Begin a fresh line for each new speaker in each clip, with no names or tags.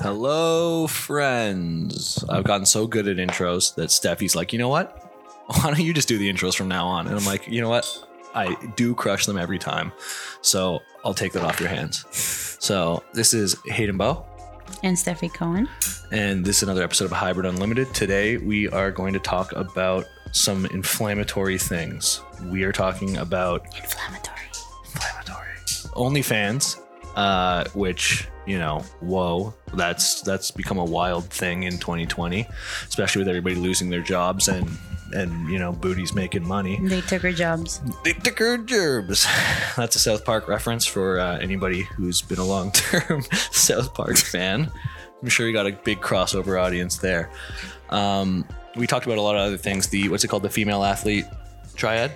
Hello, friends. I've gotten so good at intros that Steffi's like, you know what? Why don't you just do the intros from now on? And I'm like, you know what? I do crush them every time. So I'll take that off your hands. So this is Hayden Bow,
And Steffi Cohen.
and this is another episode of Hybrid Unlimited. Today we are going to talk about some inflammatory things. We are talking about
Inflammatory.
inflammatory OnlyFans, uh, which you know, whoa, that's that's become a wild thing in 2020, especially with everybody losing their jobs and and you know booties making money.
They took her jobs.
They took her jobs. That's a South Park reference for uh, anybody who's been a long-term South Park fan. I'm sure you got a big crossover audience there. Um, we talked about a lot of other things. The what's it called? The female athlete triad.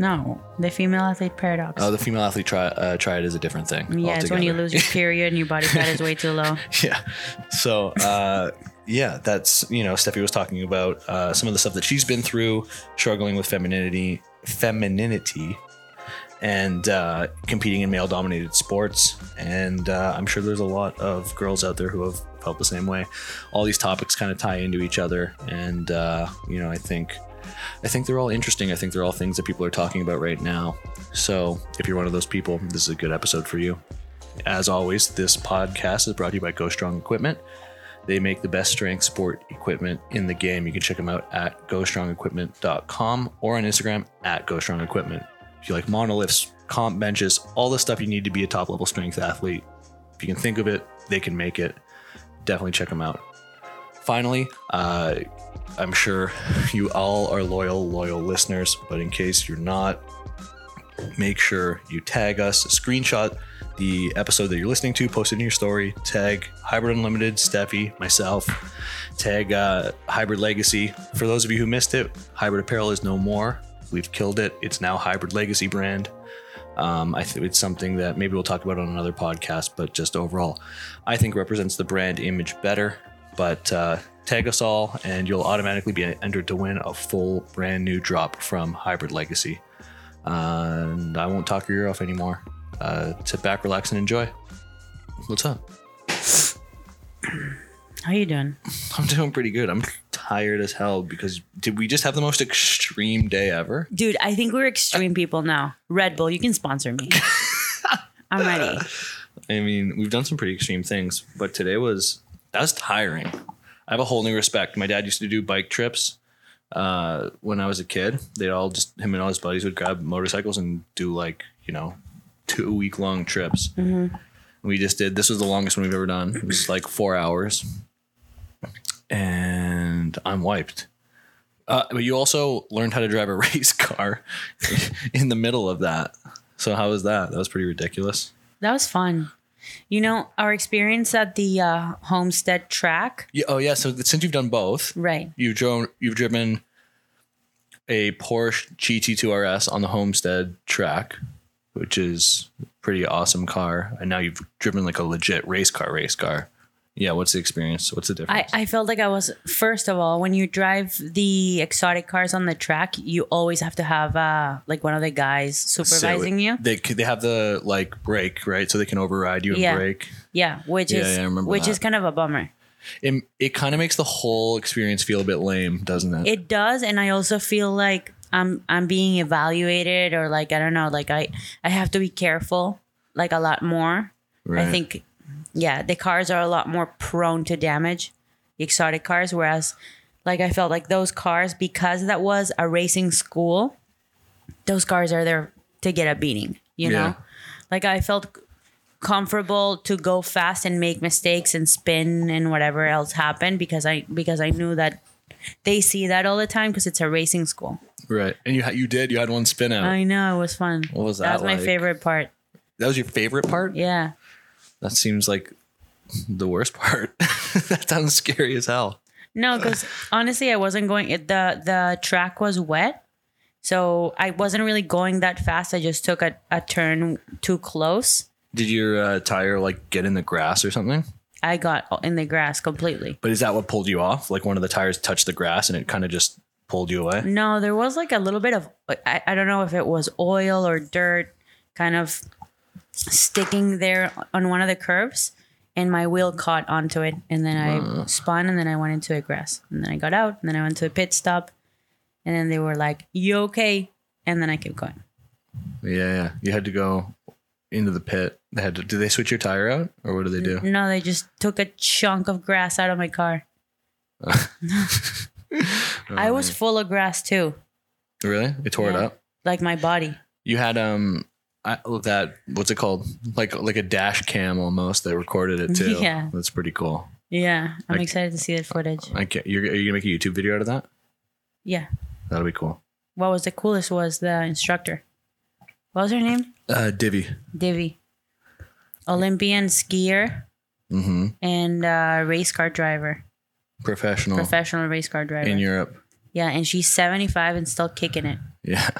No, the female athlete paradox.
Oh, the female athlete tri- uh, triad is a different thing.
yeah, it's when you lose your period and your body fat is way too low.
yeah. So, uh, yeah, that's you know, Steffi was talking about uh, some of the stuff that she's been through, struggling with femininity, femininity, and uh, competing in male-dominated sports. And uh, I'm sure there's a lot of girls out there who have felt the same way. All these topics kind of tie into each other, and uh, you know, I think. I think they're all interesting. I think they're all things that people are talking about right now. So, if you're one of those people, this is a good episode for you. As always, this podcast is brought to you by Go Strong Equipment. They make the best strength sport equipment in the game. You can check them out at gostrongequipment.com or on Instagram at Go Strong Equipment. If you like monoliths, comp benches, all the stuff you need to be a top level strength athlete, if you can think of it, they can make it. Definitely check them out. Finally, uh, I'm sure you all are loyal, loyal listeners, but in case you're not, make sure you tag us, screenshot the episode that you're listening to, post it in your story, tag Hybrid Unlimited, Steffi, myself, tag uh, Hybrid Legacy. For those of you who missed it, Hybrid Apparel is no more. We've killed it. It's now Hybrid Legacy brand. Um, I think it's something that maybe we'll talk about on another podcast, but just overall, I think represents the brand image better. But uh, tag us all, and you'll automatically be entered to win a full brand new drop from Hybrid Legacy. Uh, and I won't talk your ear off anymore. Uh, sit back, relax, and enjoy. What's up?
How are you doing?
I'm doing pretty good. I'm tired as hell because did we just have the most extreme day ever?
Dude, I think we're extreme people now. Red Bull, you can sponsor me. I'm ready.
I mean, we've done some pretty extreme things, but today was that was tiring. I have a whole new respect. My dad used to do bike trips uh, when I was a kid. They'd all just him and all his buddies would grab motorcycles and do like you know two week long trips. We just did. This was the longest one we've ever done. It was like four hours, and I'm wiped. Uh, but you also learned how to drive a race car in the middle of that. So how was that? That was pretty ridiculous.
That was fun. You know, our experience at the uh, Homestead track,
Yeah. Oh, yeah. So since you've done both,
right?
you've driven you've driven a Porsche GT2 RS on the Homestead track, which is a pretty awesome car, and now you've driven like a legit race car. Race car. Yeah. What's the experience? What's the difference?
I I felt like I was first of all when you drive the exotic cars on the track, you always have to have uh like one of the guys supervising you.
They they have the like brake right, so they can override you and
Yeah.
brake.
Yeah, which
Yeah,
is
yeah, I remember
which
that.
is kind of a bummer.
It it kind of makes the whole experience feel a bit lame, doesn't it?
It does, and I also feel like I'm I'm being evaluated or like I don't know, like I I have to be careful like a lot more. I think yeah, the cars are a lot more prone to damage, the exotic cars, whereas like I felt like those cars because that was a racing school, those cars are there to get a beating, you
Yeah.
know? Like I felt comfortable to go fast and make mistakes and spin and whatever else happened because I because I knew that they see that all the time because it's a racing school.
right. And you ha- you did you had one spin out.
I know it was fun.
What was
That
that
was my favorite part.
that was your favorite part.
Yeah.
That seems like the worst part. that sounds scary as hell.
No, because honestly, I wasn't going. It, the The track was wet, so I wasn't really going that fast. I just took a, a turn too close.
Did your uh, tire like get in the grass or something?
I got in the grass completely.
But is that what pulled you off? Like one of the tires touched the grass and it kind of just pulled you away?
No, there was like a little bit of I, I don't know if it was oil or dirt, kind of sticking there on one of the curves, and my wheel caught onto it, and then I spun, and then I went into a grass, and then I got out, and then I went to a pit stop, and then they were like, "You okay?" And then I kept going.
Yeah, yeah. You had to go into the pit. They had to. Did they switch your tire out, or what did they do?
No, they just took a chunk of grass out of my car. I was full of grass too,
Really? It tore it up.
like my body.
You had um, I, that what's it called? Like like a dash cam almost that recorded it too.
Yeah.
that's pretty cool.
Yeah, I'm
Like-
excited to see that footage.
I can't. You're, are you gonna make a YouTube video out of that?
Yeah.
That'll be cool.
What was the coolest was the instructor. What was her name?
Uh, Divi.
Divi. Olympian skier
Mm-hmm.
and uh, race car driver,
Professional
professional race car driver.
in Europe.
Yeah, and she's 75 and still kicking it.
Yeah,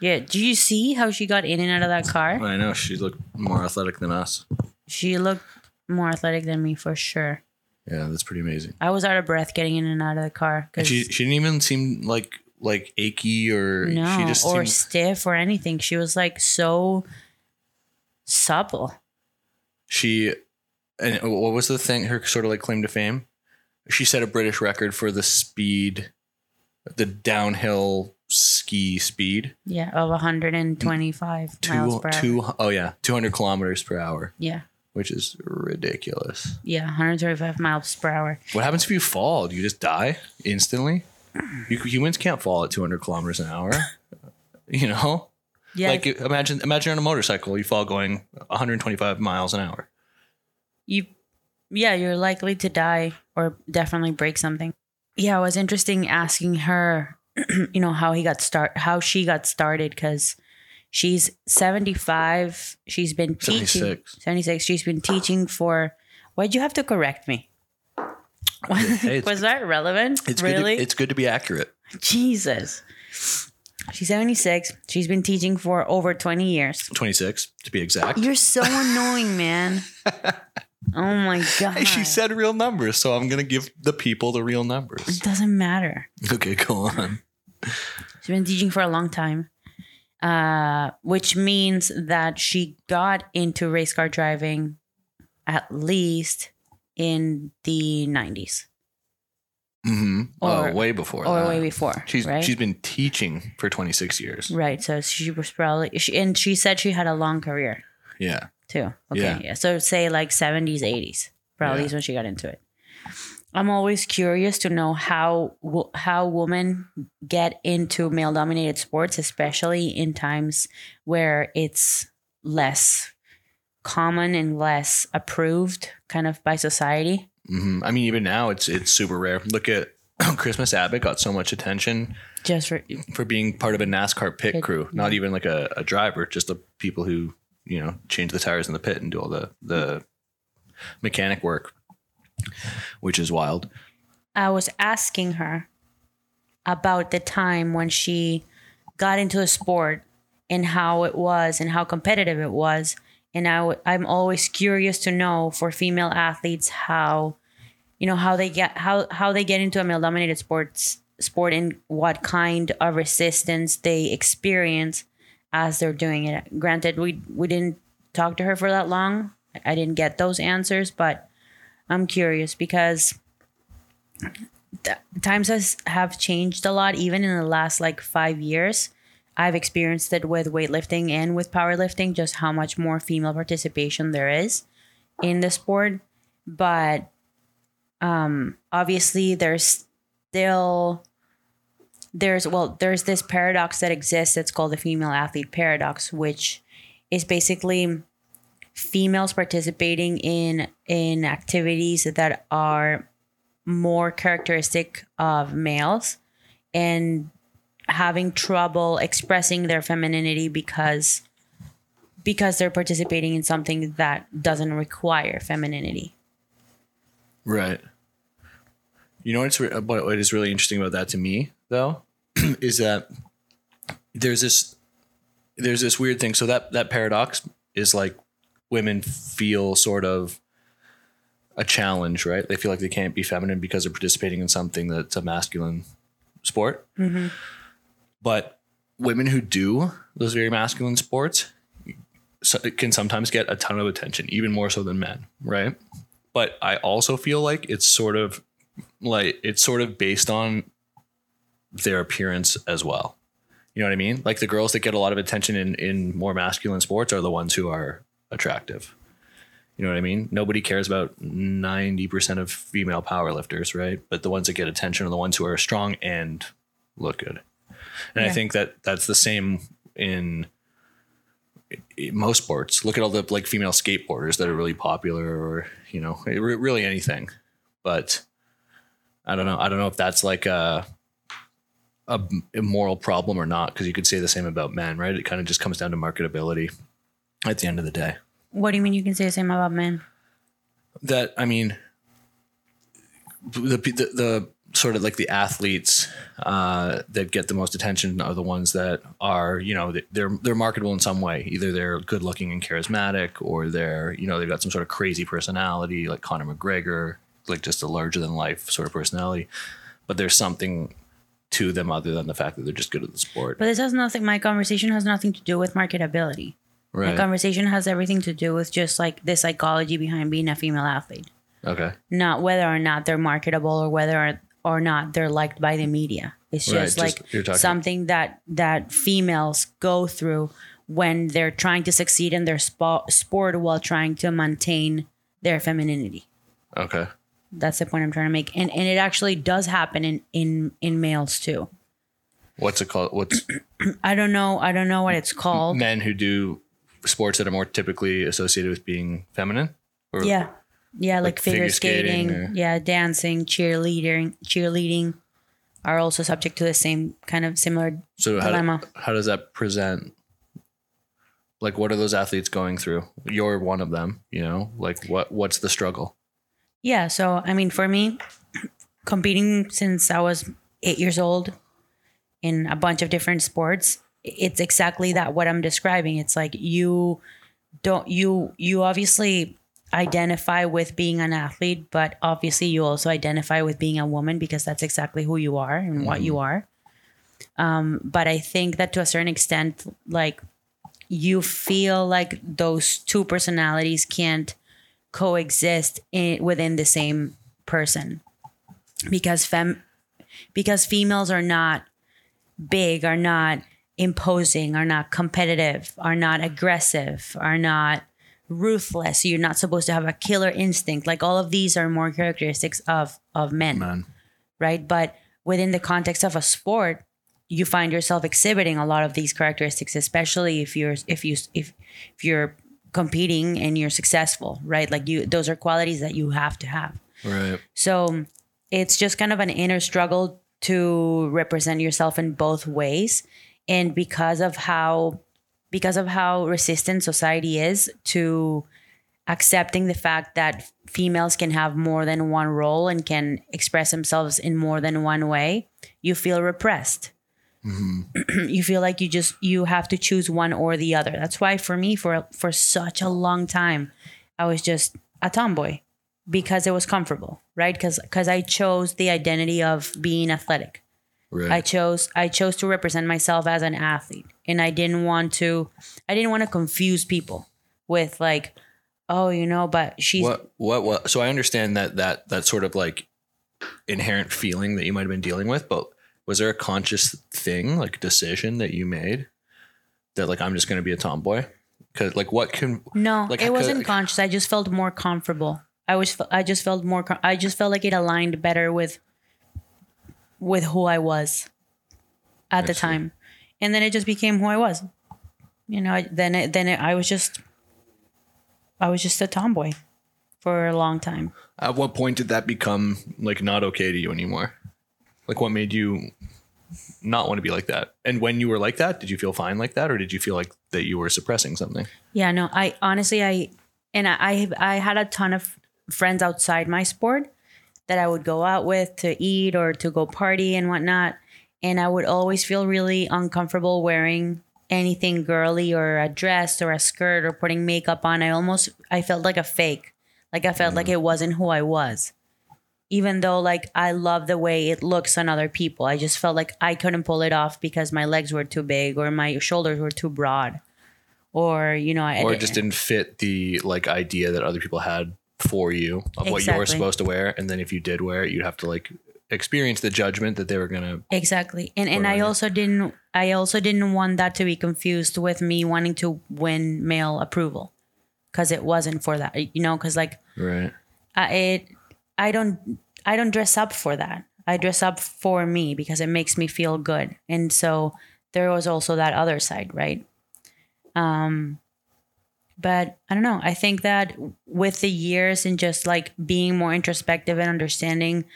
Yeah, did you see how she got in and out of that car?
I know. She looked more athletic than us.
She looked more athletic than me for sure.
Yeah, that's pretty amazing.
I was out of breath getting in and out of the car
And she she didn't even seem like like achy or
no,
she just
or
seemed,
stiff or anything. She was like so supple.
she and uh, what was the thing her sort of like claim to fame she set a british record for the speed the downhill ski speed.
Yeah, of 125
two,
miles per hour.
two oh yeah 200 kilometers per hour
Yeah,
which is ridiculous.
Yeah, 125 miles per hour.
what happens if you fall? Do you just die instantly? You, humans can't fall at 200 kilometers an hour you know?
Yeah,
like imagine imagine on a motorcycle you fall going 125 miles an hour.
You yeah you're likely to die or definitely break something yeah it was interesting asking her you know how he got start how she got started because she's 75 she's been teaching
76.
76 she's been teaching for why'd you have to correct me?
Hey,
was that relevant?
It's
really
good to, it's good to be accurate.
Jesus. She's 76 she's been teaching for over 20 years.
26 to be exact.
You're so annoying man oh my god
Hey, she said real numbers, so I'm gonna give the people the real numbers.
it doesn't matter
Okay, go on.
She's been teaching for a long time, uh, which means that she got into race car driving at least in the 90s
Mm-hmm.
Or-
oh, way before
or
that.
way before.
She's
right?
she's been teaching for 26 years.
right. So she was probably, she, and she said she had a long career
Yeah.
Too. Okay.
Yeah.
Yeah. So say like 70s, 80s, probably
Yeah.
is when she got into it. I'm always curious to know how how women get into male dominated sports, especially in times where it's less common and less approved, kind of by society.
hmm I mean, even now it's it's super rare. Look at Christmas Abbott got so much attention
Just for
for being part of a NASCAR pit
Pit,
crew. Not even like a, a driver, just the people who you know change the tires in the pit and do all the the mechanic work, which is wild.
I was asking her about the time when she got into a sport and how it was and how competitive it was. And I w- I'm always curious to know for female athletes how, you know, how they get how how they get into a male dominated sports sport and what kind of resistance they experience as they're doing it. Granted, we we didn't talk to her for that long. I didn't get those answers, but I'm curious because times has have changed a lot even in the last like five years i've experienced it with weightlifting and with powerlifting just how much more female participation there is in the sport but um obviously there's still there's well there's this paradox that exists that's called the female athlete paradox which is basically females participating in in activities that are more characteristic of males and having trouble expressing their femininity because because they're participating in something that doesn't require femininity.
Right. You know what's re- what is really interesting about that to me though is that there's this there's this weird thing. So that that paradox is like women feel sort of a challenge, right? They feel like they can't be feminine because they're participating in something that's a masculine sport. Mm-hmm. But women who do those very masculine sports so it can sometimes get a ton of attention, even more so than men, right? But I also feel like it's sort of like it's sort of based on their appearance as well. You know what I mean? Like the girls that get a lot of attention in in more masculine sports are the ones who are attractive. You know what I mean? Nobody cares about 90% of female powerlifters, right? But the ones that get attention are the ones who are strong and look good. And I think that that's the same in in most sports. Look at all the like female skateboarders that are really popular or, you know, really anything. But I don't know. I don't know if that's like a a moral problem or not because you could say the same about men, right? It kind of just comes down to marketability at the end of the day.
What do you mean you can say the same about men?
that I mean, the the, the sort of like the athletes uh, that get the most attention are the ones that are you know they're they're marketable in some way. Either they're good looking and charismatic, or they're you know they've got some sort of crazy personality, like Conor McGregor, like just a larger than life sort of personality. But there's something to them other than the fact that they're just good at the sport,
But this has nothing. My conversation has nothing to do with marketability. My conversation has everything to do with just like the psychology behind being a female athlete,
Okay,
not whether or not they're marketable or whether or, not they're liked by the media. It's just
just-
like
you're talking-
something that that females go through when they're trying to succeed in their spo- sport while trying to maintain their femininity.
okay,
That's the point I'm trying to make, and and it actually does happen in in in males too.
what's it called? What's
I don't know. I don't know what it's called.
men who do sports that are more typically associated with being feminine? Or,
Yeah. Yeah, like,
Like
figure,
figure skating
skating,
or-
yeah, dancing, cheerleading, cheerleading are also subject to the same kind of similar
So how,
dilemma.
how does that present? Like, what are those athletes going through? You're one of them. You know, like what what's the struggle?
Yeah, so I mean for me competing since I was 8 years old in a bunch of different sports, it's exactly that what I'm describing. It's like you don't you you obviously identify with being an athlete, but obviously you also identify with being a woman because that's exactly who you are and what you are. Um, but I think that to a certain extent, like you feel like those two personalities can't coexist in, within the same person. Because fem because females are not big are not imposing are not competitive are not aggressive are not ruthless. You're not supposed to have a killer instinct. Like all of these are more characteristics of of men.
Man,
right? But within the context of a sport you find yourself exhibiting a lot of these characteristics especially if you're if you if if you're competing and you're successful right? Like you those are qualities that you have to have.
Right?
so it's just kind of an inner struggle to represent yourself in both ways and because of how because of how resistant society is to accepting the fact that females can have more than one role and can express themselves in more than one way you feel repressed you feel like you just you have to choose one or the other that's why for me for for such a long time i was just a tomboy because it was comfortable right because because i chose the identity of being athletic
Right.
I chose I chose to represent myself as an athlete and I didn't want to I didn't want to confuse people with like oh you know but she's
what what what? So I understand that that that sort of like inherent feeling that you might have been dealing with, but was there a conscious thing, like decision that you made that like I'm just going to be a tomboy? Because like what can
no
like,
it
I
wasn't conscious I just felt more comfortable I was I just felt more I just felt like it aligned better with with who I was at the
see.
time and then it just became who I was you know I- then it, then it, I was just I was just a tomboy for a long time
At what point did that become like not okay to you anymore? Like what made you not want to be like that? And when you were like that, did you feel fine like that or did you feel like that you were suppressing something?
Yeah, no, I honestly, I and I, I, had a ton of friends outside my sport that I would go out with to eat or to go party and whatnot, and I would always feel really uncomfortable wearing anything girly or a dress or a skirt or putting makeup on. I almost, I felt like a fake, like I felt like mm. it wasn't who I was. Even though like I love the way it looks on other people, I just felt like I couldn't pull it off because my legs were too big or my shoulders were too broad. Or you know I,
or it just didn't fit the like idea that other people had for you of what you were supposed to wear. And then if you did wear it you'd have to like experience the judgment that they were gonna
exactly. And and i
like-
also didn't i also didn't want that to be confused with me wanting to win male approval. Because it wasn't for that you know because like
right.
I, it i don't i don't dress up for that. I dress up for me because it makes me feel good. And so there was also that other side right? Um but i don't know. I think that with the years and just like being more introspective and understanding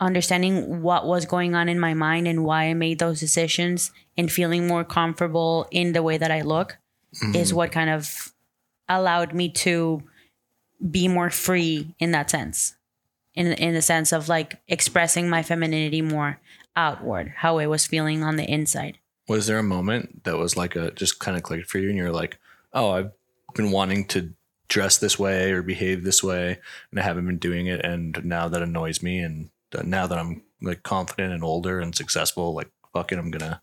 understanding what was going on in my mind and why i made those decisions and feeling more comfortable in the way that i look is what kind of allowed me to be more free in that sense in in the sense of like expressing my femininity more outward how i was feeling on the inside.
Was there a moment that was like a just kind of clicked for you and you're like oh i've been wanting to dress this way or behave this way and i haven't been doing it and now that annoys me and now that i'm like confident and older and successful like fuck it i'm gonna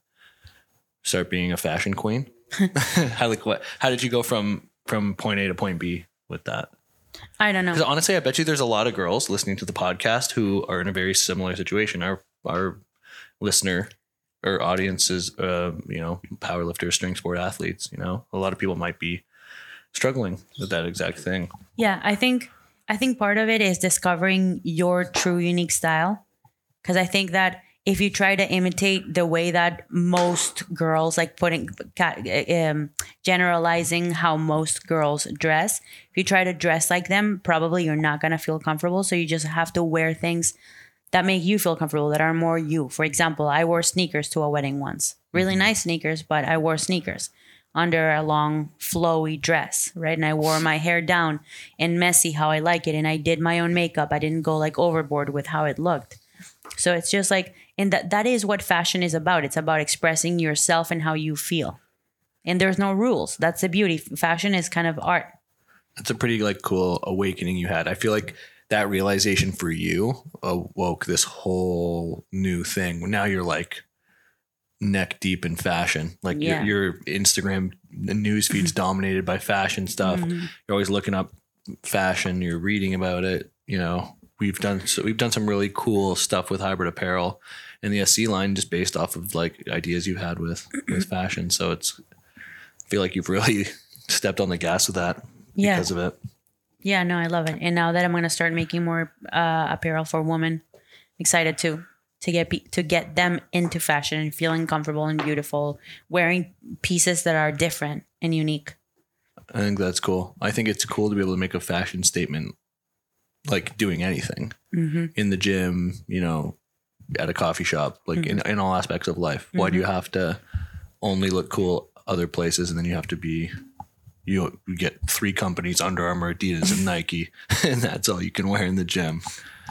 start being a fashion queen? How like what how did you go from from point a to point b with that
i don't know
because honestly, I bet you there's a lot of girls listening to the podcast who are in a very similar situation. Our our listener or audience is, uh, you know, powerlifters, strength sport athletes. You know, a lot of people might be struggling with that exact thing.
Yeah, I think I think part of it is discovering your true unique style because I think that if you try to imitate the way that most girls like putting um, generalizing how most girls dress, if you try to dress like them, probably you're not going to feel comfortable, so you just have to wear things that make you feel comfortable that are more you. For example, I wore sneakers to a wedding once. Really nice sneakers, but I wore sneakers under a long flowy dress, right? And I wore my hair down and messy how I like it and I did my own makeup. I didn't go like overboard with how it looked. So it's just like and that that is what fashion is about. It's about expressing yourself and how you feel. And there's no rules. That's the beauty. Fashion is kind of art.
It's a pretty like cool awakening you had. I feel like that realization for you awoke this whole new thing. Now you're like neck deep in fashion. Like
Yeah.
your, your Instagram news feed's dominated by fashion stuff.
Mm-hmm.
You're always looking up fashion. You're reading about it. You know, we've done so we've done some really cool stuff with hybrid apparel in the SC line, just based off of like ideas you had with with fashion. So it's I feel like you've really stepped on the gas with that
Yeah.
because of it.
Yeah, no, I love it. And now that I'm gonna start making more uh, apparel for women, excited to to get pe- to get them into fashion and feeling comfortable and beautiful, wearing pieces that are different and unique.
I think that's cool. I think it's cool to be able to make a fashion statement, like doing anything in the gym, you know, at a coffee shop, like in, mm-hmm. in all aspects of life. Why do mm-hmm. you have to only look cool other places and then you have to be, you, you get three companies Under Armour, Adidas, and Nike, and that's all you can wear in the gym.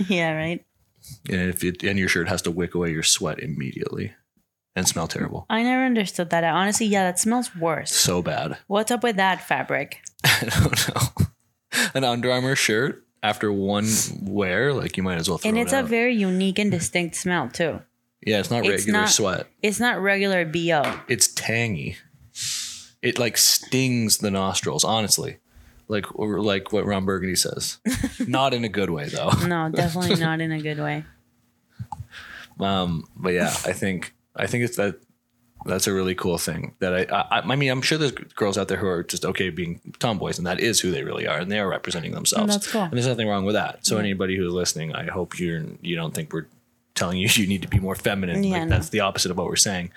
Yeah, right.
And if it, and your shirt has to wick away your sweat immediately and smell terrible.
I never understood that. Honestly, yeah, that smells worse.
So bad.
What's up with that fabric?
I don't know. An Under Armour shirt after one wear, like you might as well throw
And
it
it's a very unique and distinct smell too.
yeah, it's not
it's
regular
not-
sweat.
It's not regular BO.
It's tangy. It like stings the nostrils, honestly. Like or like what Ron Burgundy says. not in a good way though.
No, definitely not in a good way.
Um, but yeah, I think I think it's that that's a really cool thing that I, I I mean I'm sure there's girls out there who are just okay being tomboys and that is who they really are and they are representing themselves.
That's cool.
And there's nothing wrong with that. So anybody who's listening, I hope you're you don't think we're telling you you need to be more feminine.
Yeah,
like
no.
that's the opposite of what we're saying.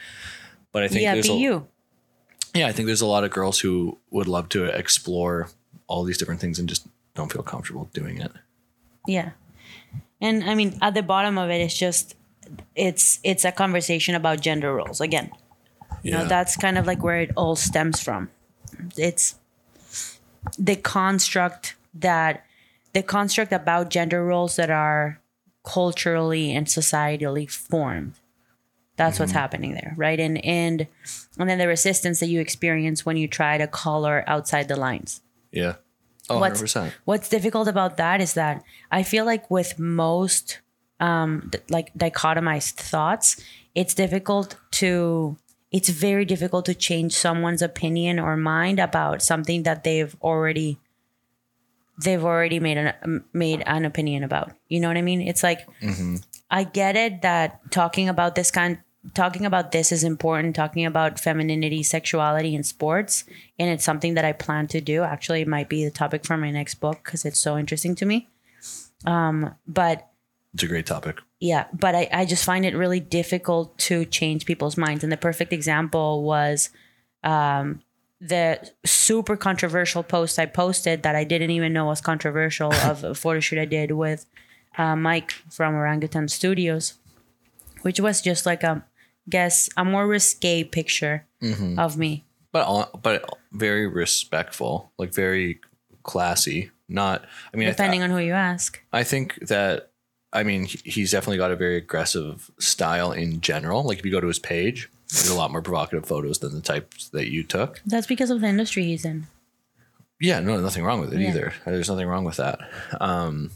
But I think
Yeah,
there's
be
a,
you.
yeah, I think there's a lot of girls who would love to explore all these different things and just don't feel comfortable doing it.
Yeah. And I mean, at the bottom of it, it's just it's it's a conversation about gender roles again. You know, that's kind of like where it all stems from. It's the construct that the construct about gender roles that are culturally and societally formed. That's what's happening there, right? And and and then the resistance that you experience when you try to color outside the lines
yeah. Oh,
What's-
100%.
what's difficult about that is that I feel like with most um like dichotomized thoughts, it's difficult to it's very difficult to change someone's opinion or mind about something that they've already they've already made an made an opinion about. You know what I mean? It's like I get it that talking about this kind talking about this is important, talking about femininity, sexuality and sports, and it's something that I plan to do. Actually, it might be the topic for my next book because it's so interesting to me. Um, but
It's a great topic.
yeah, but I, I just find it really difficult to change people's minds. And the perfect example was um, the super controversial post I posted that I didn't even know was controversial of a photo shoot I did with uh, Mike from Orangutan Studios, which was just like a guess a more risque picture of me.
but but very respectful, like very classy. Not, I mean, I-
Depending on who you ask.
I think that I mean he's definitely got a very aggressive style in general. Like if you go to his page, there's a lot more provocative photos than the types that you took.
That's because of the industry he's in.
Yeah, no, nothing wrong with it
Yeah.
either. There's nothing wrong with that. Um,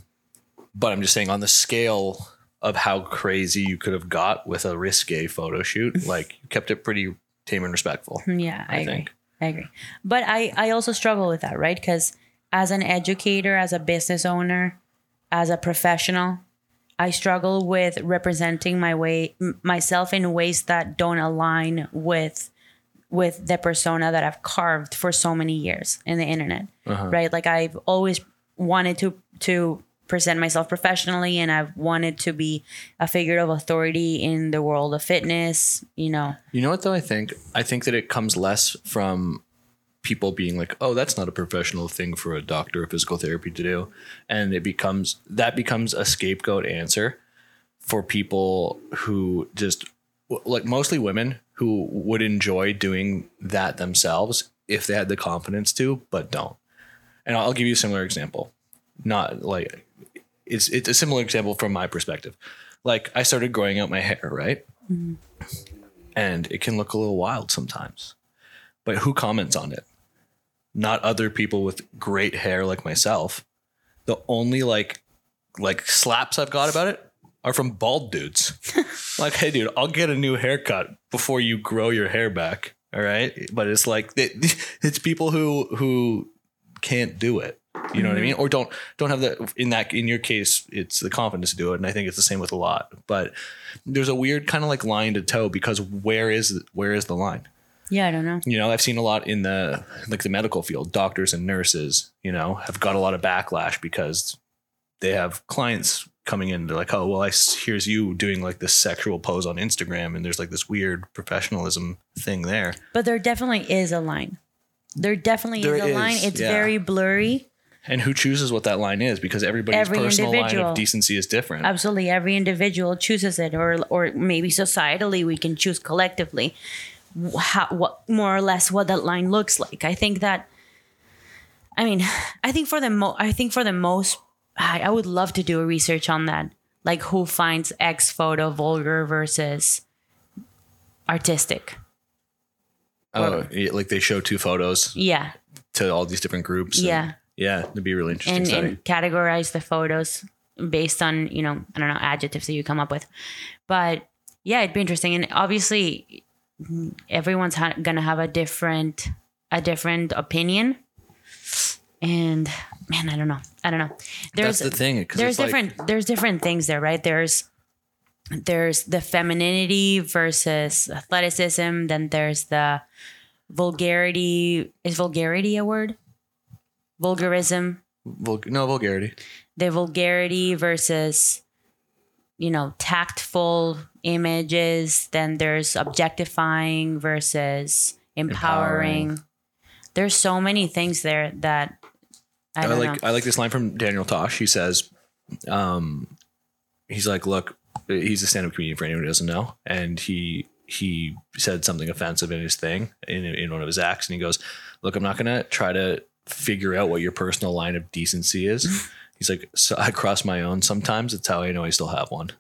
but I'm just saying on the scale of how crazy you could have got with a risque photo shoot, like you kept it pretty tame and respectful.
Yeah, I,
I
agree.
think.
I agree. But I, I also struggle with that, right? Because as an educator, as a business owner, as a professional, I struggle with representing my way m- myself in ways that don't align with with the persona that I've carved for so many years in the internet. Uh-huh. Right? Like I've always wanted to to present myself professionally and I've wanted to be a figure of authority in the world of fitness, you know.
You know what though? I think I think that it comes less from people being like, "Oh, that's not a professional thing for a doctor of physical therapy to do," and it becomes that becomes a scapegoat answer for people who just like mostly women who would enjoy doing that themselves if they had the confidence to, but don't. And I'll give you a similar example. Not like it's it's a similar example from my perspective. Like I started growing out my hair, right? Mm-hmm. and it can look a little wild sometimes. But who comments on it? Not other people with great hair like myself. The only like like slaps I've got about it are from bald dudes. like, hey dude, I'll get a new haircut before you grow your hair back. All right. But it's like it, it's people who who can't do it. You know what I mm-hmm. mean? Or don't don't have the in that in your case, it's the confidence to do it. And I think it's the same with a lot. But there's a weird kind of like line to toe because where is where is the line?
Yeah, I don't know.
You know, I've seen a lot in the like the medical field. Doctors and nurses, you know, have got a lot of backlash because they have clients coming in. They're like, "Oh, well, I here's you doing like this sexual pose on Instagram," and there's like this weird professionalism thing there.
But there definitely is a line. There definitely
There
is a
is,
line. It's
yeah.
very blurry.
And who chooses what that line is? Because everybody's
Every
personal line of decency is different.
Absolutely, every individual chooses it, or or maybe societally we can choose collectively how what more or less what that line looks like. I think that. I mean, I think for the mo, I think for the most, I, I would love to do a research on that, like who finds X photo vulgar versus artistic.
oh, yeah, like they show two photos
Yeah,
to all these different groups. and-
Yeah.
yeah, it'd be really interesting
and, and categorize the photos based on you know I don't know adjectives that you come up with, but yeah, it'd be interesting. And obviously, everyone's ha- gonna have a different a different opinion, and man, I don't know, I don't know. There's
That's the thing
there's
it's like-
different there's different things there, right? There's there's the femininity versus athleticism. Then there's the vulgarity. Is vulgarity a word? Vulgarism
Vul- no vulgarity.
the vulgarity versus you know tactful images then there's objectifying versus empowering,
Empowering.
there's so many things there that i
I
don't
like
know
I like this line from Daniel Tosh. He says, um, he's like, look, he's a stand-up comedian for anyone who doesn't know, and he he said something offensive in his thing in in one of his acts, and he goes, look, I'm not gonna try to figure out what your personal line of decency is. he's like, so I cross my own sometimes. It's how I know I still have one.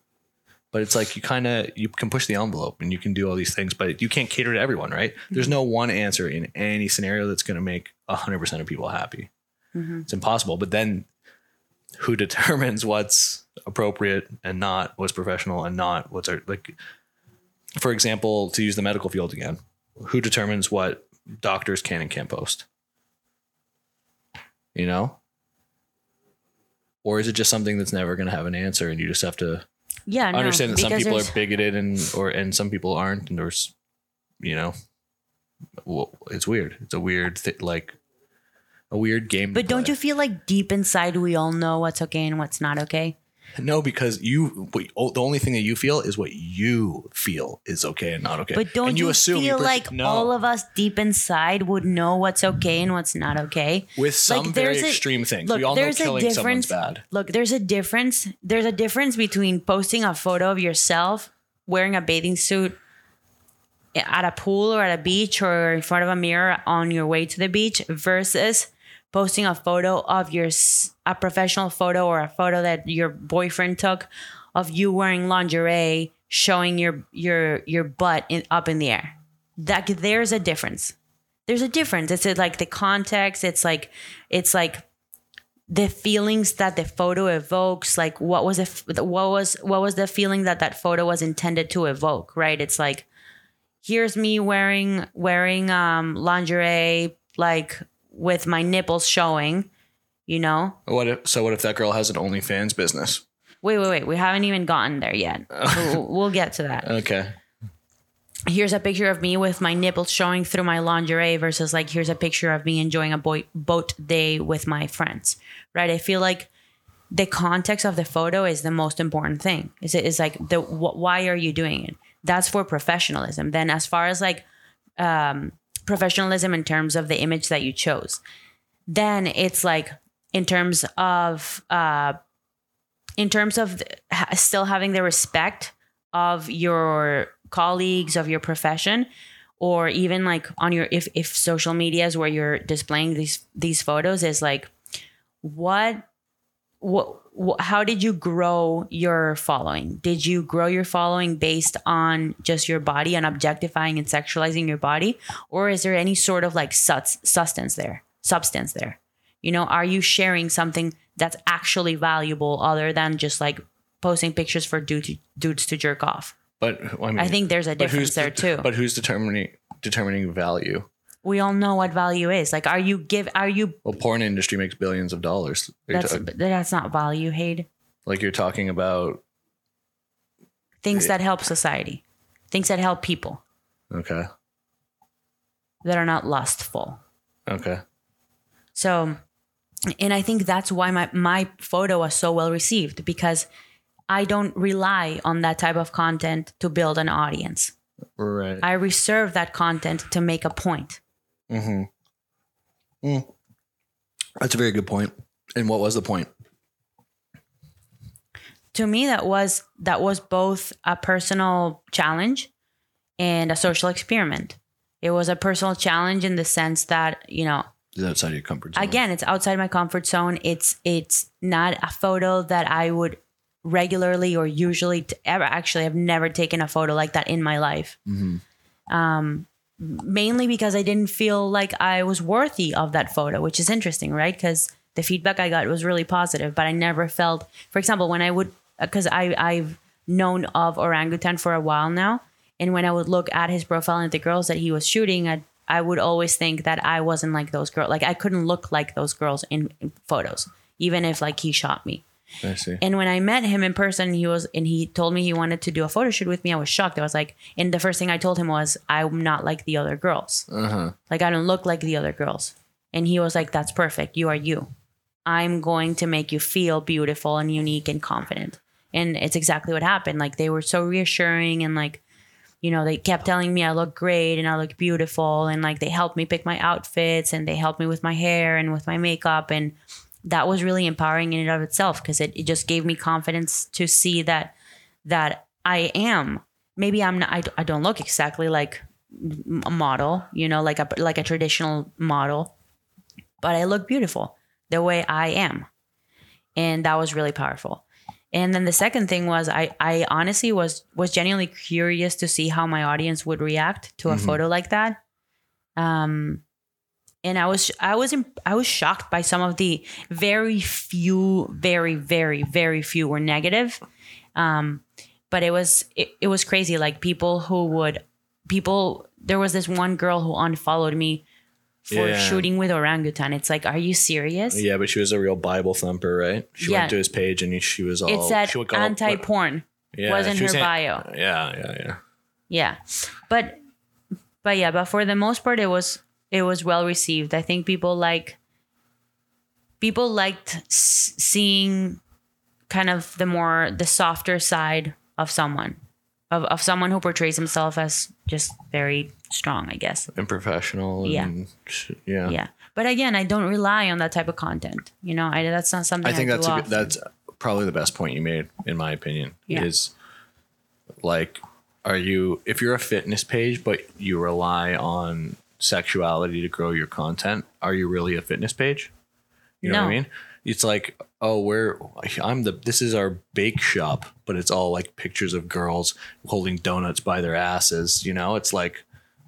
But it's like you kind of you can push the envelope and you can do all these things, but you can't cater to everyone, right? There's no one answer in any scenario that's going to make 100% of people happy mm-hmm. it's impossible. But then who determines what's appropriate and not, what's professional and not, what's art? Like, for example, to use the medical field again, who determines what doctors can and can't post? You know? Or is it just something that's never going to have an answer and you just have to
Yeah, no,
understand that some people are bigoted and or and some people aren't and there's you know well, it's weird. It's a weird th- like a weird game.
But don't
play.
you feel like deep inside we all know what's okay and what's not okay?
No, because you what- oh, the only thing that you feel is what you feel is okay and not okay.
But don't
and
you,
assume
feel
per-
like
no.
all of us deep inside would know what's okay and what's not okay?
with some
like,
very
a-
extreme things.
Look,
we all know killing someone's bad.
Look, there's a difference. There's a difference between posting a photo of yourself wearing a bathing suit at a pool or at a beach or in front of a mirror on your way to the beach versus posting a photo of your a professional photo or a photo that your boyfriend took of you wearing lingerie showing your your your butt in, up in the air. That there's a difference. There's a difference. It's like the context. It's like it's like the feelings that the photo evokes like what was it what was what was the feeling that that photo was intended to evoke right it's like here's me wearing wearing um lingerie like with my nipples showing you know?
What if so? What if that girl has an OnlyFans business?
wait wait wait. We haven't even gotten there yet. We'll, we'll get to that.
Okay,
here's a picture of me with my nipples showing through my lingerie versus like here's a picture of me enjoying a boy- boat day with my friends right? I feel like the context of the photo is the most important thing. Is it is like the wh- why are you doing it? That's for professionalism. Then as far as like um professionalism in terms of the image that you chose. Then it's like in terms of uh in terms of still having the respect of your colleagues of your profession or even like on your if if social media is where you're displaying these these photos is like what what, what how did you grow your following did you grow your following based on just your body and objectifying and sexualizing your body or is there any sort of like sus- substance there substance there you know are you sharing something that's actually valuable other than just like posting pictures for dude, dudes to jerk off
but I, mean,
I think there's a difference there too.
But who's determining determining value?
We all know what value is. Like, are you give? Are you?
Well, porn industry makes billions of dollars.
That's
ta-
that's not value, Hade.
like you're talking about.
Things that help society, things that help people
Okay.
that are not lustful.
Okay.
So, and I think that's why my my photo was so well received because I don't rely on that type of content to build an audience.
Right.
I reserve that content to make a point.
Mm-hmm. Mm. That's a very good point. And what was the point?
to me that was that was both a personal challenge and a social experiment it was a personal challenge in the sense that you know
Is it outside your comfort zone?
again it's outside my comfort zone it's it's not a photo that i would regularly or usually ever actually i've never taken a photo like that in my life
Mhm.
um mainly because i didn't feel like i was worthy of that photo which is interesting right? Because the feedback i got was really positive but i never felt for example when i would uh, because i i've known of orangutan for a while now and when i would look at his profile and the girls that he was shooting i i would always think that i wasn't like those girls like i couldn't look like those girls in, in photos even if like he shot me
I see.
and when I met him in person, he was and he told me he wanted to do a photo shoot with me. I was shocked. I was like, and the first thing I told him was, I'm not like the other girls.
Uh huh.
Like I don't look like the other girls. And he was like, That's perfect. You are you. I'm going to make you feel beautiful and unique and confident. And it's exactly what happened. Like they were so reassuring and like, you know, they kept telling me I look great and I look beautiful. And like they helped me pick my outfits and they helped me with my hair and with my makeup. And that was really empowering in and of itself because it, it just gave me confidence to see that that I am. Maybe I'm not I, I don't look exactly like a model, you know, like a like a traditional model, but I look beautiful the way I am. And that was really powerful. And then the second thing was I I honestly was was genuinely curious to see how my audience would react to a
Mhm.
photo like that. Um and I was I was I was shocked by some of the very few very very very few were negative. Um but it was it, it was crazy. Like people who would people. There was this one girl who unfollowed me for
Yeah.
shooting with orangutan. It's like, are you serious?
Yeah, but she was a real Bible thumper, right? She
Yeah.
went to his page and she was all.
it said
she would go-
anti porn.
Yeah,
was in her
saying-
bio.
Yeah, yeah, yeah.
Yeah. But but yeah, but for the most part it was it was well received. I think people like people liked s- seeing kind of the more the softer side of someone. Of, of someone who portrays himself as just very strong, I guess.
And professional.
Yeah.
And yeah.
Yeah. But again, I don't rely on that type of content. You know, I, that's not something
I think that's a, good- that's probably the best point you made, in my opinion.
Yeah.
Is like, are you if you're a fitness page, but you rely on sexuality to grow your content? Are you really a fitness page? You know what I mean? It's like, oh, we're I'm the this is our bake shop, but it's all like pictures of girls holding donuts by their asses. You know, it's like,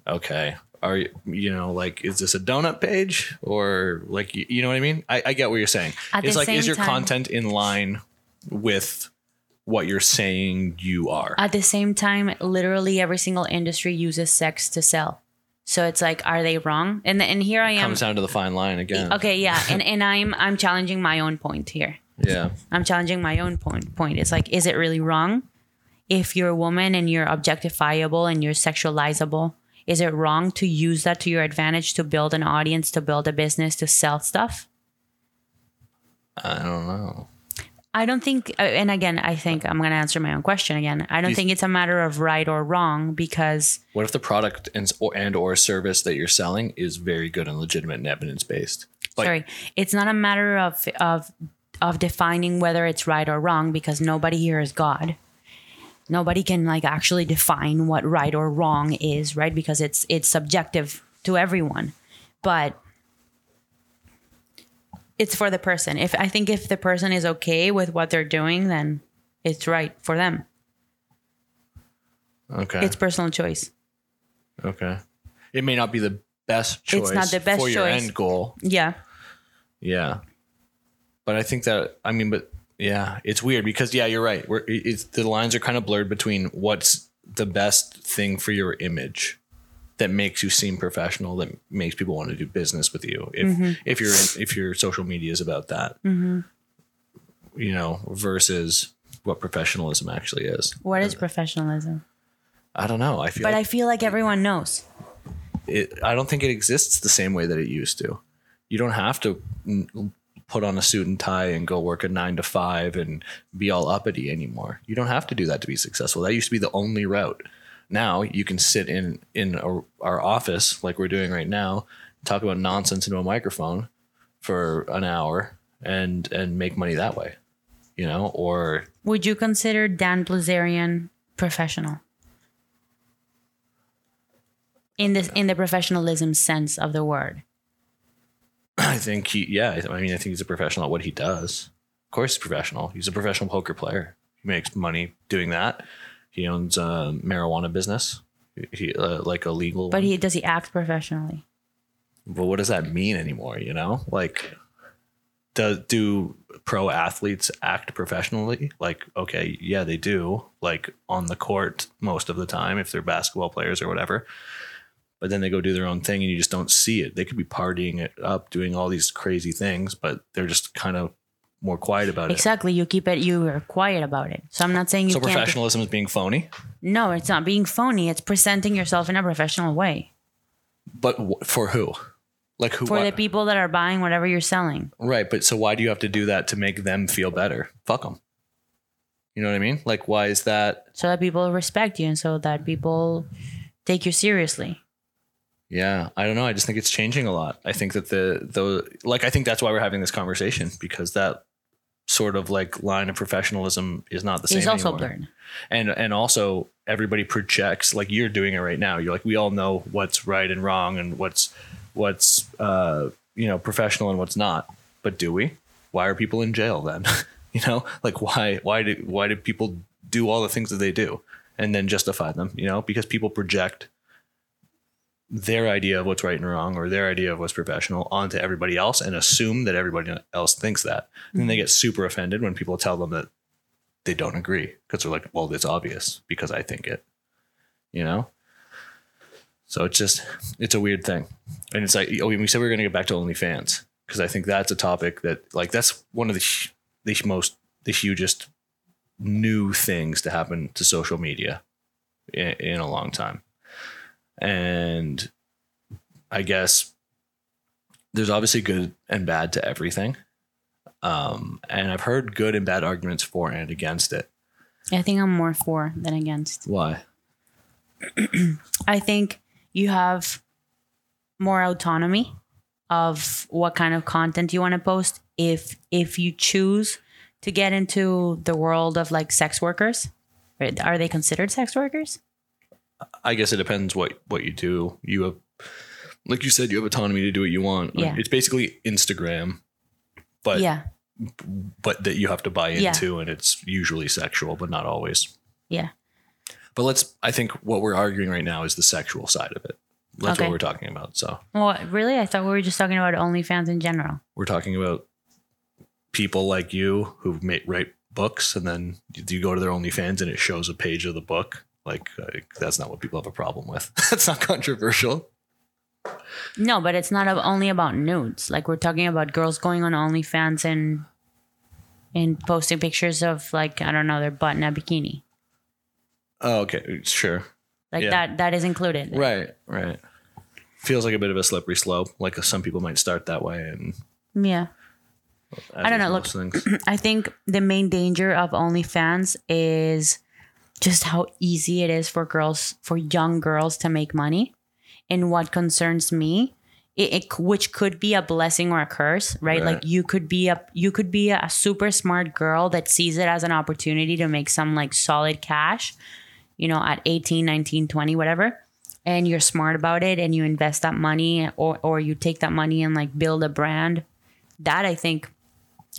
okay, are you you know like is this a donut page or like you, you know what I mean? I, I get what you're saying.
At
it's like is your
time-
content in line with what you're saying you are?
At the same time, literally every single industry uses sex to sell. So it's like, are they wrong? And and here I am.
Comes down to the fine line again.
Okay, yeah, and and I'm I'm challenging my own point here.
Yeah.
I'm challenging my own point. Point. It's like, is it really wrong if you're a woman and you're objectifiable and you're sexualizable? Is it wrong to use that to your advantage to build an audience, to build a business, to sell stuff?
I don't know.
I don't think, uh, and again, I think I'm going to answer my own question again. I don't
You-
think it's a matter of right or wrong because
What if the product and or, and or service that you're selling is very good and legitimate and evidence based? Like,
sorry. It's not a matter of of of defining whether it's right or wrong because nobody here is god. Nobody can like actually define what right or wrong is right? Because it's it's subjective to everyone. But it's for the person if i think if the person is okay with what they're doing then it's right for them
Okay.
it's personal choice
okay. It may not be the best choice.
It's not the best
for your
choice.
end goal.
yeah
Yeah. But I think that I mean, but yeah, it's weird because yeah, you're right. We're it's the lines are kind of blurred between what's the best thing for your image that makes you seem professional, that makes people want to do business with you. If
Mm-hmm.
if your if your social media is about that, you know, versus what professionalism actually is.
what is professionalism
I don't know. I feel
but
like
i feel like everyone knows
it, I don't think it exists the same way that it used to. You don't have to put on a suit and tie and go work a nine to five and be all uppity anymore. You don't have to do that to be successful. That used to be the only route. Now you can sit in in a, our office like we're doing right now, talk about nonsense into a microphone for an hour and and make money that way. You know, or
Would you consider Dan Bilzerian professional? In this in the professionalism sense of the word.
I think he, yeah, I mean, I think he's a professional at what he does. Of course, he's professional. He's a professional poker player. He makes money doing that. He owns a marijuana business, he uh, like a legal.
But he does he act professionally?
but what does that mean anymore? You know, like, do do pro athletes act professionally? Like, okay, yeah, they do. Like on the court most of the time, if they're basketball players or whatever. But then they go do their own thing, and you just don't see it. They could be partying it up, doing all these crazy things, but they're just kind of more quiet about it.
Exactly. You keep it you are quiet about it. So I'm not saying you
So
can't
professionalism is being phony,
No, it's not being phony. It's presenting yourself in a professional way.
but wh- for who? Like who?
For
why-
the people that are buying whatever you're selling.
Right, but so why do you have to do that to make them feel better? Fuck them. You know what I mean? Like, why is that?
So that people respect you and so that people take you seriously.
Yeah, I don't know. I just think it's changing a lot. I think that the the like I think that's why we're having this conversation because that sort of like line of professionalism is not the same.
It's also
anymore.
blurred.
and and also everybody projects like you're doing it right now. You're like we all know what's right and wrong and what's what's uh you know professional and what's not. But do we? Why are people in jail then? you know, like why why do why do people do all the things that they do and then justify them? You know, because people project their idea of what's right and wrong or their idea of what's professional onto everybody else and assume that everybody else thinks that. And then they mm-hmm. get super offended when people tell them that they don't agree because they're like, well, it's obvious because I think it, you know? So it's just, it's a weird thing. And it's like, oh, we said we are going to get back to OnlyFans because I think that's a topic that, like, that's one of the, the most, the hugest new things to happen to social media in, in a long time. And I guess there's obviously good and bad to everything. Um, and I've heard good and bad arguments for and against it.
I think I'm more for than against.
Why?
I think you have more autonomy of what kind of content you want to post if if you choose to get into the world of like sex workers. Are they considered sex workers?
I guess it depends what what you do. You have, like you said, you have autonomy to do what you want. Like,
Yeah.
It's basically Instagram, but
yeah.
but that you have to buy
Yeah.
into, and it's usually sexual, but not always.
Yeah.
But let's. I think what we're arguing right now is the sexual side of it. That's
Okay.
what we're talking about. So
Well, really? I thought we were just talking about OnlyFans in general.
we're talking about people like you who make write books, and then you go to their OnlyFans and it shows a page of the book. Like, like that's not what people have a problem with. that's not controversial.
No, but it's not only about nudes. Like we're talking about girls going on OnlyFans and and posting pictures of like I don't know their butt in a bikini.
Oh, okay, sure.
Like
Yeah.
that that is included.
Right, right. Feels like a bit of a slippery slope. Like uh, some people might start that way, and
Yeah. I don't know,
things.
I think the main danger of OnlyFans is just how easy it is for girls, for young girls to make money. And what concerns me, it, it which could be a blessing or a curse, right?
Right.
Like you could be a you could be a super smart girl that sees it as an opportunity to make some like solid cash, you know, at 18, 19, 20, whatever. And you're smart about it and you invest that money or or you take that money and like build a brand. That I think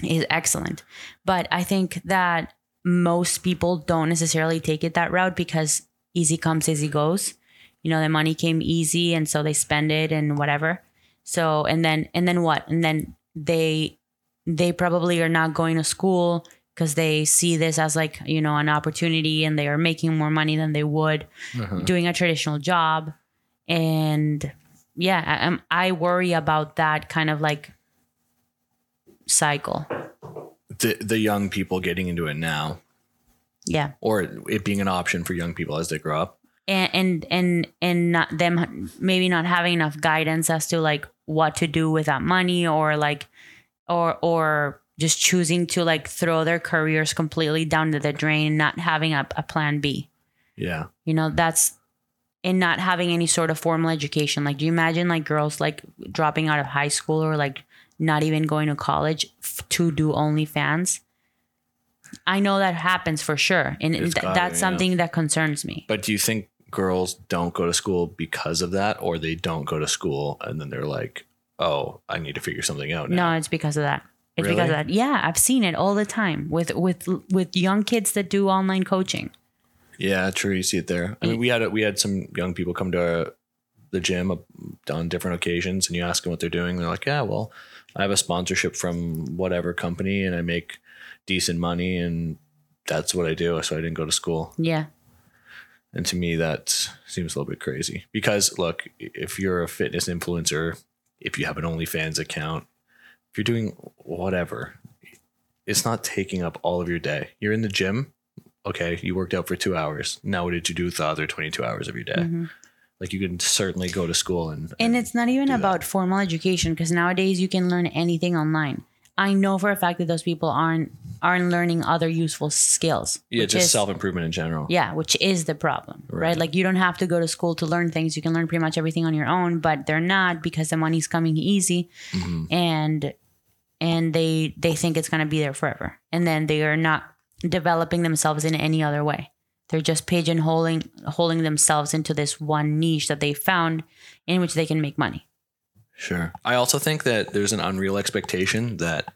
is excellent. But I think that most people don't necessarily take it that route because easy comes, easy goes. You know, the money came easy and so they spend it and whatever. So and then and then what? And then they they probably are not going to school because they see this as like, you know, an opportunity and they are making more money than they would uh-huh. doing a traditional job. And yeah, I, I worry about that kind of like cycle.
The the young people getting into it now,
Yeah.
or it being an option for young people as they grow up.
and and and and not them maybe not having enough guidance as to like what to do with that money or like or or just choosing to like throw their careers completely down to the drain not having a, a plan b
Yeah,
you know that's and not having any sort of formal education like do you imagine like girls like dropping out of high school or like not even going to college f- to do OnlyFans i know that happens for sure and th-
gotta,
that's
yeah.
something that concerns me
but do you think girls don't go to school because of that, or they don't go to school and then they're like, "Oh, I need to figure something out now."
No, it's because of that. It's because of that. Yeah, I've seen it all the time with with with young kids that do online coaching.
Yeah, true. You see it there. I mean, we had we had some young people come to our, the gym on different occasions, and you ask them what they're doing. They're like, "Yeah, well, I have a sponsorship from whatever company, and I make decent money, and that's what I do." So I didn't go to school.
Yeah.
And to me, that seems a little bit crazy. Because look, if you're a fitness influencer, if you have an OnlyFans account, if you're doing whatever, it's not taking up all of your day. You're in the gym. Okay, you worked out for two hours. Now, what did you do with the other 22 hours of your day?
Mhm.
Like, you can certainly go to school and,
And it's not even
do that.
about formal education because nowadays you can learn anything online. I know for a fact that those people aren't aren't learning other useful skills.
yeah, just
is-
self improvement in general.
Yeah, which is the problem, right.
Right.
Like you don't have to go to school to learn things. You can learn pretty much everything on your own, but they're not because the money's coming easy
Mhm.
and and they they think it's going to be there forever. And then they are not developing themselves in any other way. They're just pigeonholing holding themselves into this one niche that they found in which they can make money.
Sure. I also think that there's an unreal expectation that,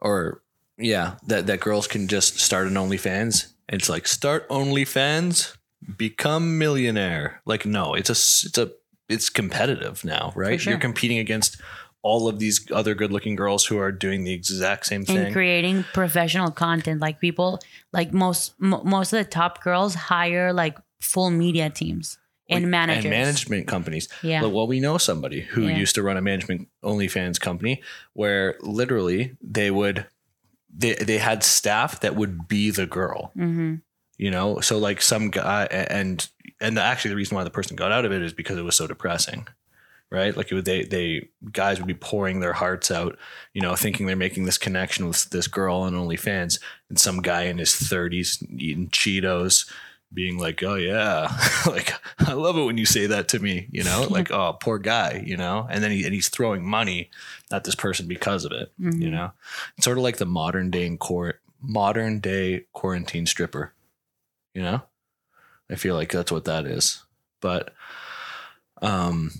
or yeah, that that girls can just start an OnlyFans. It's like start OnlyFans, become millionaire. Like no, it's a it's a it's competitive now, right?
sure.
You're competing against all of these other good-looking girls who are doing the exact same
and
thing.
creating professional content like people like most mo most of the top girls hire like full media teams and managers
and management companies.
Yeah.
Well, we know somebody who
Yeah.
used to run a management OnlyFans company where literally they would they they had staff that would be the girl.
hmm
You know, so like some guy and and actually the reason why the person got out of it is because it was so depressing. Right, like it would, they they guys would be pouring their hearts out, you know, thinking they're making this connection with this girl on OnlyFans, and some guy in his thirties eating Cheetos, being like, "Oh yeah, like I love it when you say that to me," you know, like, "Oh, poor guy," you know, and then he and he's throwing money at this person because of it, you
Mhm.
know, it's sort of like the modern day court, modern day quarantine stripper, you know. I feel like that's what that is, but, um,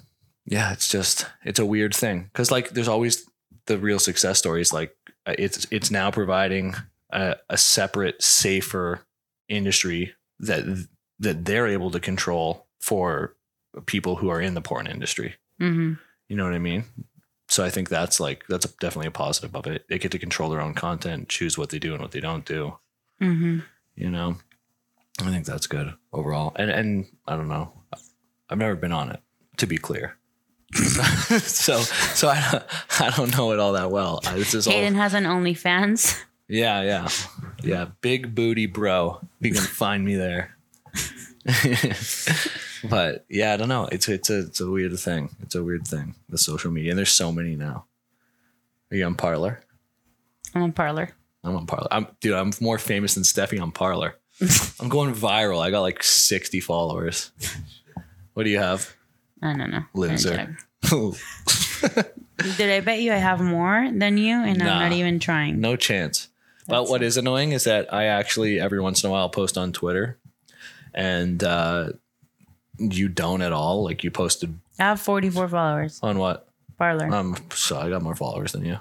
yeah, it's just it's a weird thing. Because like there's always the real success stories like uh, it's it's now providing a, a separate safer industry that that they're able to control for people who are in the porn industry.
Hmm
you know what i mean? So i think that's like that's definitely a positive of it. They get to control their own content choose what they do and what they don't do.
Hmm
you know? I think that's good overall. And and i don't know. I've never been on it to be clear so so i don't, i don't know it all that well. This is all
Hayden has an OnlyFans.
yeah yeah. Yeah big booty bro. You can find me there. But yeah i don't know. It's it's a it's a weird thing. It's a weird thing the social media and there's so many now. Are you on Parler
I'm on Parler.
i'm on Parler i'm dude i'm more famous than steffi on Parler i'm going viral. I got like 60 followers. What do you have
I don't know.
Loser.
Did I bet you I have more than you, and
Nah.
I'm not even trying?
No chance. But what is annoying is that I actually every once in a while post on Twitter, and uh, you don't at all. Like you posted
I have 44 followers.
on what?
Parler.
Um, so I got more followers than you.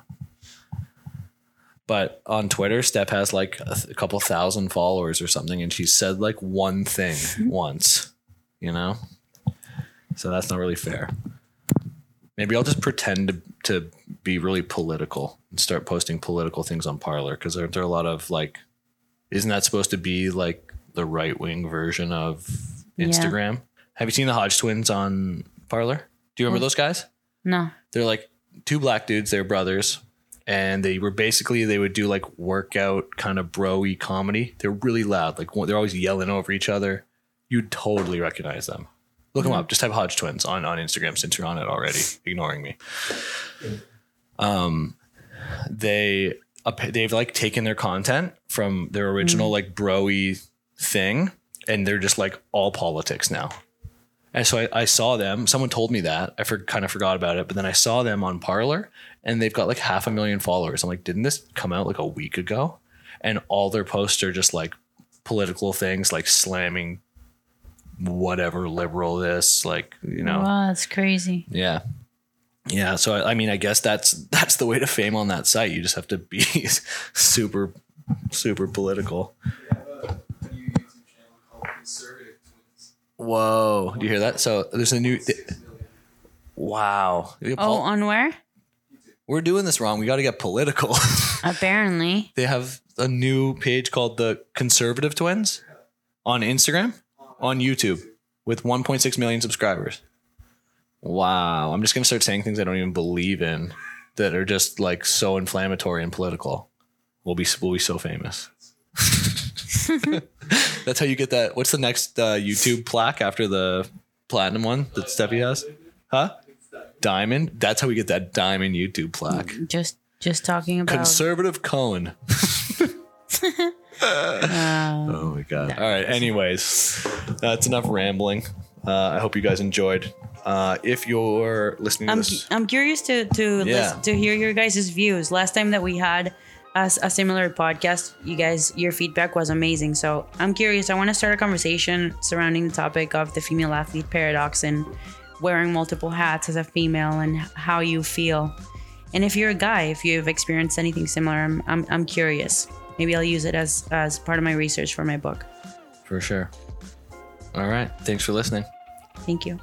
But on Twitter, Steph has like a, th- a couple thousand followers or something, and she said like one thing once, you know. So that's not really fair. Maybe I'll just pretend to, to be really political and start posting political things on Parler because there, there are a lot of like, isn't that supposed to be like the right wing version of
Yeah.
Instagram? Have you seen the Hodge twins on Parler? Do you remember mm. those guys?
no.
they're like two black dudes they're brothers and they were basically they would do like workout kind of bro-y comedy they're really loud like they're always yelling over each other you'd totally recognize them look them up just type hodge twins on on instagram since you're on it already ignoring me um they they've like taken their content from their original like bro-y thing and they're just like all politics now and so I, I saw them. Someone told me that. I for, kind of forgot about it, but then I saw them on Parler, and they've got like half a million followers. I'm like, didn't this come out like a week ago? And all their posts are just like political things, like slamming whatever liberal this, like you know,
Wow, that's crazy.
yeah, yeah. So I, I mean, I guess that's that's the way to fame on that site. You just have to be super, super political.
new YouTube channel called Conservative Twins.
Whoa, do you hear that? So there's a new.
Million.
Wow.
Oh, on where?
We're doing this wrong. We got to get political.
Apparently.
they have a new page called the Conservative Twins on Instagram, on YouTube, with 1.6 million subscribers. Wow. I'm just going to start saying things I don't even believe in that are just like so inflammatory and political. We'll be, we'll be so famous. That's how you get that. What's the next uh, YouTube plaque after the platinum one that Steffi has? Huh? Diamond. That's how we get that diamond YouTube plaque.
Just just talking about
Conservative cone.
uh,
Oh my god. All right. Anyways, that's enough rambling. Uh, I hope you guys enjoyed. Uh, if you're listening
I'm
this,
I'm curious to to
Yeah.
listen, to hear your guys' views. Last time that we had a similar podcast, you guys your feedback was amazing. So I'm curious. I want to start a conversation surrounding the topic of the female athlete paradox and wearing multiple hats as a female and how you feel. And if you're a guy, if you've experienced anything similar, I'm I'm, I'm curious. Maybe I'll use it as as part of my research for my book.
for sure. All right. Thanks for listening.
Thank you.